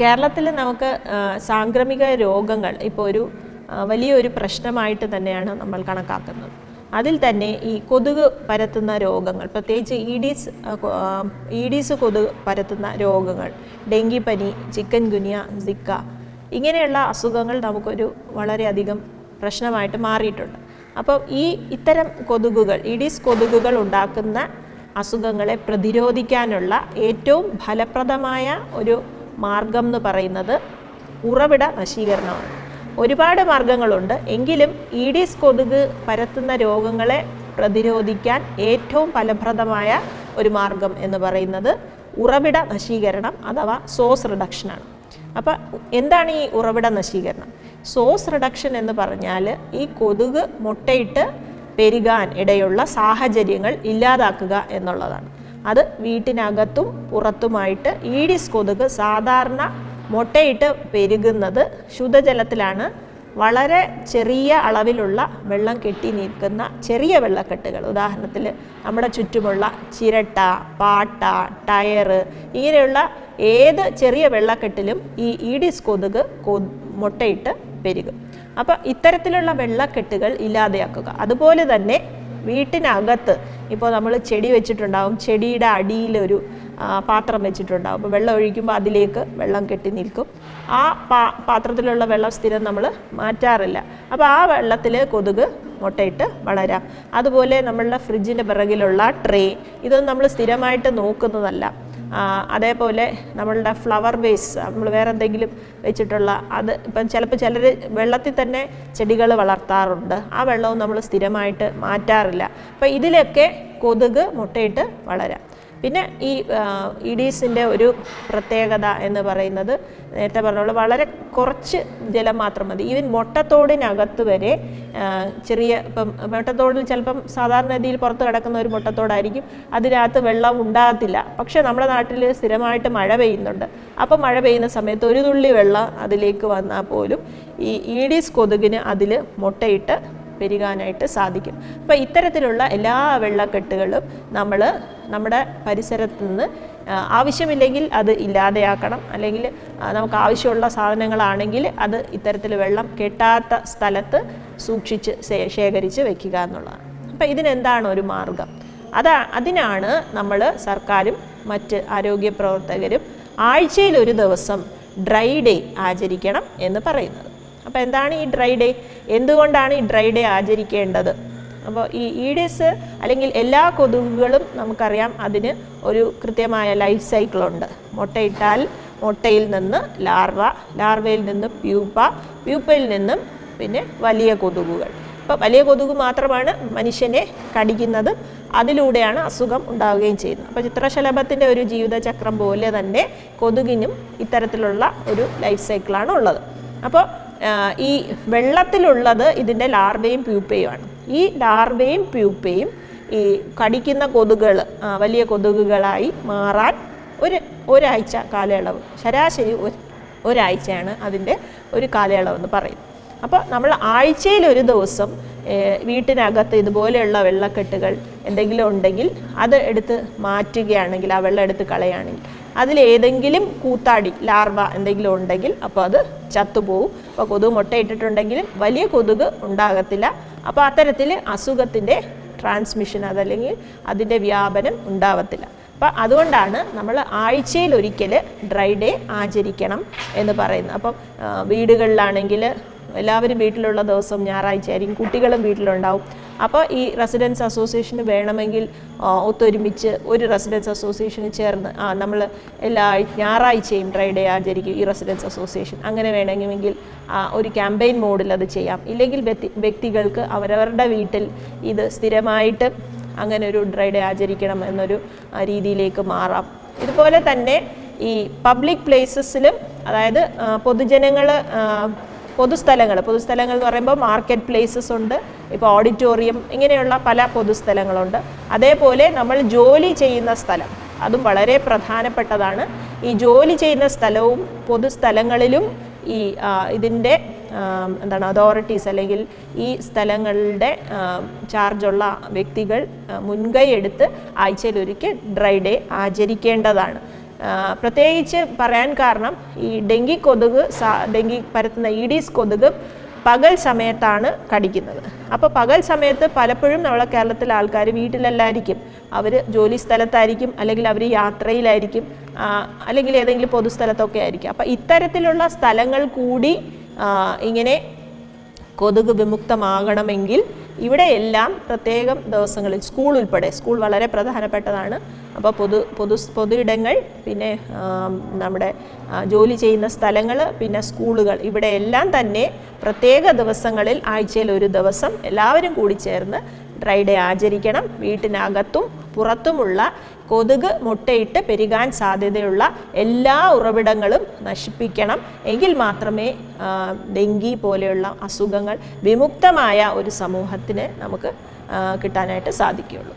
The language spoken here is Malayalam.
കേരളത്തിൽ നമുക്ക് സാംക്രമിക രോഗങ്ങൾ ഇപ്പോൾ ഒരു വലിയൊരു പ്രശ്നമായിട്ട് തന്നെയാണ് നമ്മൾ കണക്കാക്കുന്നത്. അതിൽ തന്നെ ഈ കൊതുക് പരത്തുന്ന രോഗങ്ങൾ പ്രത്യേകിച്ച് ഈഡീസ് ഈഡീസ് കൊതുക് പരത്തുന്ന രോഗങ്ങൾ ഡെങ്കിപ്പനി ചിക്കൻ ഗുനിയ സിക്ക ഇങ്ങനെയുള്ള അസുഖങ്ങൾ നമുക്കൊരു വളരെയധികം പ്രശ്നമായിട്ട് മാറിയിട്ടുണ്ട്. അപ്പോൾ ഈ ഇത്തരം കൊതുകുകൾ ഈഡീസ് കൊതുകുകൾ ഉണ്ടാക്കുന്ന അസുഖങ്ങളെ പ്രതിരോധിക്കാനുള്ള ഏറ്റവും ഫലപ്രദമായ ഒരു മാർഗം എന്ന് പറയുന്നത് ഉറവിട നശീകരണമാണ് ഒരുപാട് മാർഗങ്ങളുണ്ട്. എങ്കിലും ഈഡീസ് കൊതുക് പരത്തുന്ന രോഗങ്ങളെ പ്രതിരോധിക്കാൻ ഏറ്റവും ഫലപ്രദമായ ഒരു മാർഗം എന്ന് പറയുന്നത് ഉറവിട നശീകരണം അഥവാ സോസ് റിഡക്ഷനാണ് അപ്പോൾ എന്താണ് ഈ ഉറവിട നശീകരണം സോസ് റിഡക്ഷൻ എന്ന് പറഞ്ഞാൽ ഈ കൊതുക് മുട്ടയിട്ട് പെരുകാൻ ഇടയുള്ള സാഹചര്യങ്ങൾ ഇല്ലാതാക്കുക എന്നുള്ളതാണ്. അത് വീട്ടിനകത്തും പുറത്തുമായിട്ട് ഈഡിസ് കൊതുക് സാധാരണ മുട്ടയിട്ട് പെരുകുന്നത് ശുദ്ധജലത്തിലാണ്. വളരെ ചെറിയ അളവിലുള്ള വെള്ളം കെട്ടി നിൽക്കുന്ന ചെറിയ വെള്ളക്കെട്ടുകൾ. ഉദാഹരണത്തിൽ നമ്മുടെ ചുറ്റുമുള്ള ചിരട്ട പാട്ട ടയറ് ഇങ്ങനെയുള്ള ഏത് ചെറിയ വെള്ളക്കെട്ടിലും ഈ ഈഡിസ് കൊതുക് കൊ മുട്ടയിട്ട് പെരുകും. അപ്പോൾ ഇത്തരത്തിലുള്ള വെള്ളക്കെട്ടുകൾ ഇല്ലാതെയാക്കുക. അതുപോലെ തന്നെ വീട്ടിനകത്ത് ഇപ്പോൾ നമ്മൾ ചെടി വെച്ചിട്ടുണ്ടാവും ചെടിയുടെ അടിയിലൊരു പാത്രം വെച്ചിട്ടുണ്ടാവും. അപ്പോൾ വെള്ളം ഒഴിക്കുമ്പോൾ അതിലേക്ക് വെള്ളം കെട്ടി നിൽക്കും. ആ പാ പാത്രത്തിലുള്ള വെള്ളം സ്ഥിരം നമ്മൾ മാറ്റാറില്ല. അപ്പോൾ ആ വെള്ളത്തിൽ കൊതുക് മുട്ടയിട്ട് വളരാം. അതുപോലെ നമ്മളുടെ ഫ്രിഡ്ജിന്റെ പിറകിലുള്ള ട്രേ ഇതൊന്നും നമ്മൾ സ്ഥിരമായിട്ട് നോക്കുന്നതല്ല. അതേപോലെ നമ്മളുടെ ഫ്ലവർ വേസ് നമ്മൾ വേറെ എന്തെങ്കിലും വെച്ചിട്ടുള്ള അത് ഇപ്പം ചിലപ്പോൾ ചിലർ വെള്ളത്തിൽ തന്നെ ചെടികൾ വളർത്താറുണ്ട്. ആ വെള്ളവും നമ്മൾ സ്ഥിരമായിട്ട് മാറ്റാറില്ല. അപ്പോൾ ഇതിലൊക്കെ കൊതുക് മുട്ടയിട്ട് വളരാം. പിന്നെ ഈ ഇഡീസിന്റെ ഒരു പ്രത്യേകത എന്ന് പറയുന്നത് നേരത്തെ പറഞ്ഞോളൂ വളരെ കുറച്ച് ജലം മാത്രം മതി. ഈവൻ മുട്ടത്തോടിനകത്ത് വരെ ചെറിയ ഇപ്പം മുട്ടത്തോടിൽ ചിലപ്പം സാധാരണ രീതിയിൽ പുറത്ത് കിടക്കുന്ന ഒരു മുട്ടത്തോടായിരിക്കും അതിനകത്ത് വെള്ളം ഉണ്ടാകത്തില്ല. പക്ഷേ നമ്മുടെ നാട്ടിൽ സ്ഥിരമായിട്ട് മഴ പെയ്യുന്നുണ്ട്. അപ്പം മഴ പെയ്യുന്ന സമയത്ത് ഒരു തുള്ളി വെള്ളം അതിലേക്ക് വന്നാൽ പോലും ഈ ഈഡീസ് കൊതുകിന് അതിൽ മുട്ടയിട്ട് പെരുകാനായിട്ട് സാധിക്കും. അപ്പോൾ ഇത്തരത്തിലുള്ള എല്ലാ വെള്ളക്കെട്ടുകളും നമ്മൾ നമ്മുടെ പരിസരത്ത് നിന്ന് ആവശ്യമില്ലെങ്കിൽ അത് ഇല്ലാതെയാക്കണം. അല്ലെങ്കിൽ നമുക്ക് ആവശ്യമുള്ള സാധനങ്ങളാണെങ്കിൽ അത് ഇത്തരത്തിൽ വെള്ളം കെട്ടാത്ത സ്ഥലത്ത് സൂക്ഷിച്ച് ശേഖരിച്ച് വെക്കുക എന്നുള്ളതാണ്. അപ്പോൾ ഇതിനെന്താണ് ഒരു മാർഗം? അതാ അതിനാണ് നമ്മൾ സർക്കാരും മറ്റ് ആരോഗ്യ പ്രവർത്തകരും ആഴ്ചയിൽ ഒരു ദിവസം ഡ്രൈ ഡേ ആചരിക്കണം എന്ന് പറയുന്നത്. അപ്പോൾ എന്താണ് ഈ ഡ്രൈ ഡേ എന്തുകൊണ്ടാണ് ഈ ഡ്രൈ ഡേ ആചരിക്കേണ്ടത്? അപ്പോൾ ഈ ഈഡിസ് അല്ലെങ്കിൽ എല്ലാ കൊതുകുകളും നമുക്കറിയാം അതിന് ഒരു കൃത്യമായ ലൈഫ് സൈക്കിളുണ്ട് മുട്ടയിട്ടാൽ മുട്ടയിൽ നിന്ന് ലാർവ ലാർവയിൽ നിന്ന് പ്യൂപ്പ പ്യൂപ്പയിൽ നിന്നും പിന്നെ വലിയ കൊതുകുകൾ. അപ്പോൾ വലിയ കൊതുക് മാത്രമാണ് മനുഷ്യനെ കടിക്കുന്നത്. അതിലൂടെയാണ് അസുഖം ഉണ്ടാവുകയും ചെയ്യുന്നത്. അപ്പോൾ ചിത്രശലഭത്തിന്റെ ഒരു ജീവിതചക്രം പോലെ തന്നെ കൊതുകിനും ഇത്തരത്തിലുള്ള ഒരു ലൈഫ് സൈക്കിളാണ് ഉള്ളത്. അപ്പോൾ ഈ വെള്ളത്തിലുള്ളത് ഇതിന്റെ ലാർവയും പ്യൂപ്പയുമാണ്. ഈ ലാർവയും പ്യൂപ്പയും ഈ കടിക്കുന്ന കൊതുകുകൾ വലിയ കൊതുകുകളായി മാറാൻ ഒരു ഒരാഴ്ച കാലയളവ് ശരാശരി ഒരു ഒരാഴ്ചയാണ് അതിന്റെ ഒരു കാലയളവെന്ന് പറയുന്നത്. അപ്പോൾ നമ്മൾ ആഴ്ചയിൽ ഒരു ദിവസം വീട്ടിനകത്ത് ഇതുപോലെയുള്ള വെള്ളക്കെട്ടുകൾ എന്തെങ്കിലും ഉണ്ടെങ്കിൽ അത് എടുത്ത് മാറ്റുകയാണെങ്കിൽ ആ വെള്ളം എടുത്ത് കളയുകയാണെങ്കിൽ അതിലേതെങ്കിലും കൂത്താടി ലാർവ എന്തെങ്കിലും ഉണ്ടെങ്കിൽ അപ്പോൾ അത് ചത്തുപോകും. അപ്പോൾ കൊതുക് മുട്ടയിട്ടിട്ടുണ്ടെങ്കിലും വലിയ കൊതുക് ഉണ്ടാകത്തില്ല. അപ്പോൾ അത്തരത്തിൽ അസുഖത്തിന്റെ ട്രാൻസ്മിഷൻ അതല്ലെങ്കിൽ അതിന്റെ വ്യാപനം ഉണ്ടാവത്തില്ല. അപ്പം അതുകൊണ്ടാണ് നമ്മൾ ആഴ്ചയിൽ ഒരിക്കൽ ഡ്രൈ ഡേ ആചരിക്കണം എന്ന് പറയുന്നത്. അപ്പം വീടുകളിലാണെങ്കിൽ എല്ലാവരും വീട്ടിലുള്ള ദിവസം ഞായറാഴ്ച ആയിരിക്കും കുട്ടികളും വീട്ടിലുണ്ടാവും. അപ്പോൾ ഈ റെസിഡൻസ് അസോസിയേഷന് വേണമെങ്കിൽ ഒത്തൊരുമിച്ച് ഒരു റെസിഡൻസ് അസോസിയേഷന് ചേർന്ന് ആ നമ്മൾ എല്ലാ ഞായറാഴ്ചയും ഡ്രൈഡേ ആചരിക്കും ഈ റെസിഡൻസ് അസോസിയേഷൻ അങ്ങനെ വേണമെങ്കിൽ ഒരു ക്യാമ്പയിൻ മോഡിൽ അത് ചെയ്യാം. ഇല്ലെങ്കിൽ വ്യക്തി വ്യക്തികൾക്ക് അവരവരുടെ വീട്ടിൽ ഇത് സ്ഥിരമായിട്ട് അങ്ങനെ ഒരു ഡ്രൈഡേ ആചരിക്കണം എന്നൊരു രീതിയിലേക്ക് മാറാം. ഇതുപോലെ തന്നെ ഈ പബ്ലിക് പ്ലേസസിലും അതായത് പൊതുജനങ്ങൾ പൊതുസ്ഥലങ്ങൾ. പൊതുസ്ഥലങ്ങൾ എന്ന് പറയുമ്പോൾ മാർക്കറ്റ് പ്ലേസസ് ഉണ്ട് ഇപ്പോൾ ഓഡിറ്റോറിയം ഇങ്ങനെയുള്ള പല പൊതുസ്ഥലങ്ങളുണ്ട്. അതേപോലെ നമ്മൾ ജോലി ചെയ്യുന്ന സ്ഥലം അതും വളരെ പ്രധാനപ്പെട്ടതാണ്. ഈ ജോലി ചെയ്യുന്ന സ്ഥലവും പൊതുസ്ഥലങ്ങളിലും ഈ ഇതിന്റെ എന്താണ് അതോറിറ്റീസ് അല്ലെങ്കിൽ ഈ സ്ഥലങ്ങളുടെ ചാർജുള്ള വ്യക്തികൾ മുൻകൈ എടുത്ത് ആഴ്ചയിലൊരിക്കൽ ഡ്രൈ ഡേ ആചരിക്കേണ്ടതാണ്. പ്രത്യേകിച്ച് പറയാൻ കാരണം ഈ ഡെങ്കി കൊതുക് ഡെങ്കി പരത്തുന്ന ഈഡീസ് കൊതുക് പകൽ സമയത്താണ് കടിക്കുന്നത്. അപ്പോൾ പകൽ സമയത്ത് പലപ്പോഴും നമ്മളെ കേരളത്തിലെ ആൾക്കാർ വീട്ടിലല്ലായിരിക്കും. അവർ ജോലി സ്ഥലത്തായിരിക്കും അല്ലെങ്കിൽ അവർ യാത്രയിലായിരിക്കും അല്ലെങ്കിൽ ഏതെങ്കിലും പൊതുസ്ഥലത്തൊക്കെ ആയിരിക്കും. അപ്പോൾ ഇത്തരത്തിലുള്ള സ്ഥലങ്ങൾ കൂടി ഇങ്ങനെ കൊതുക് വിമുക്തമാകണമെങ്കിൽ ഇവിടെയെല്ലാം പ്രത്യേകം ദിവസങ്ങളിൽ സ്കൂൾ ഉൾപ്പെടെ സ്കൂൾ വളരെ പ്രധാനപ്പെട്ടതാണ്. അപ്പോൾ പൊതു പൊതു ഇടങ്ങൾ പിന്നെ നമ്മുടെ ജോലി ചെയ്യുന്ന സ്ഥലങ്ങൾ പിന്നെ സ്കൂളുകൾ ഇവിടെ എല്ലാം തന്നെ പ്രത്യേക ദിവസങ്ങളിൽ ആഴ്ചയിൽ ഒരു ദിവസം എല്ലാവരും കൂടി ചേർന്ന് ഡ്രൈ ഡേ ആചരിക്കണം. വീട്ടിനകത്തും പുറത്തുമുള്ള കൊതുക് മുട്ടയിട്ട് പെരുകാൻ സാധ്യതയുള്ള എല്ലാ ഉറവിടങ്ങളും നശിപ്പിക്കണം. എങ്കിൽ മാത്രമേ ഡെങ്കി പോലെയുള്ള അസുഖങ്ങൾ വിമുക്തമായ ഒരു സമൂഹത്തിന് നമുക്ക് കിട്ടാനായിട്ട് സാധിക്കുകയുള്ളൂ.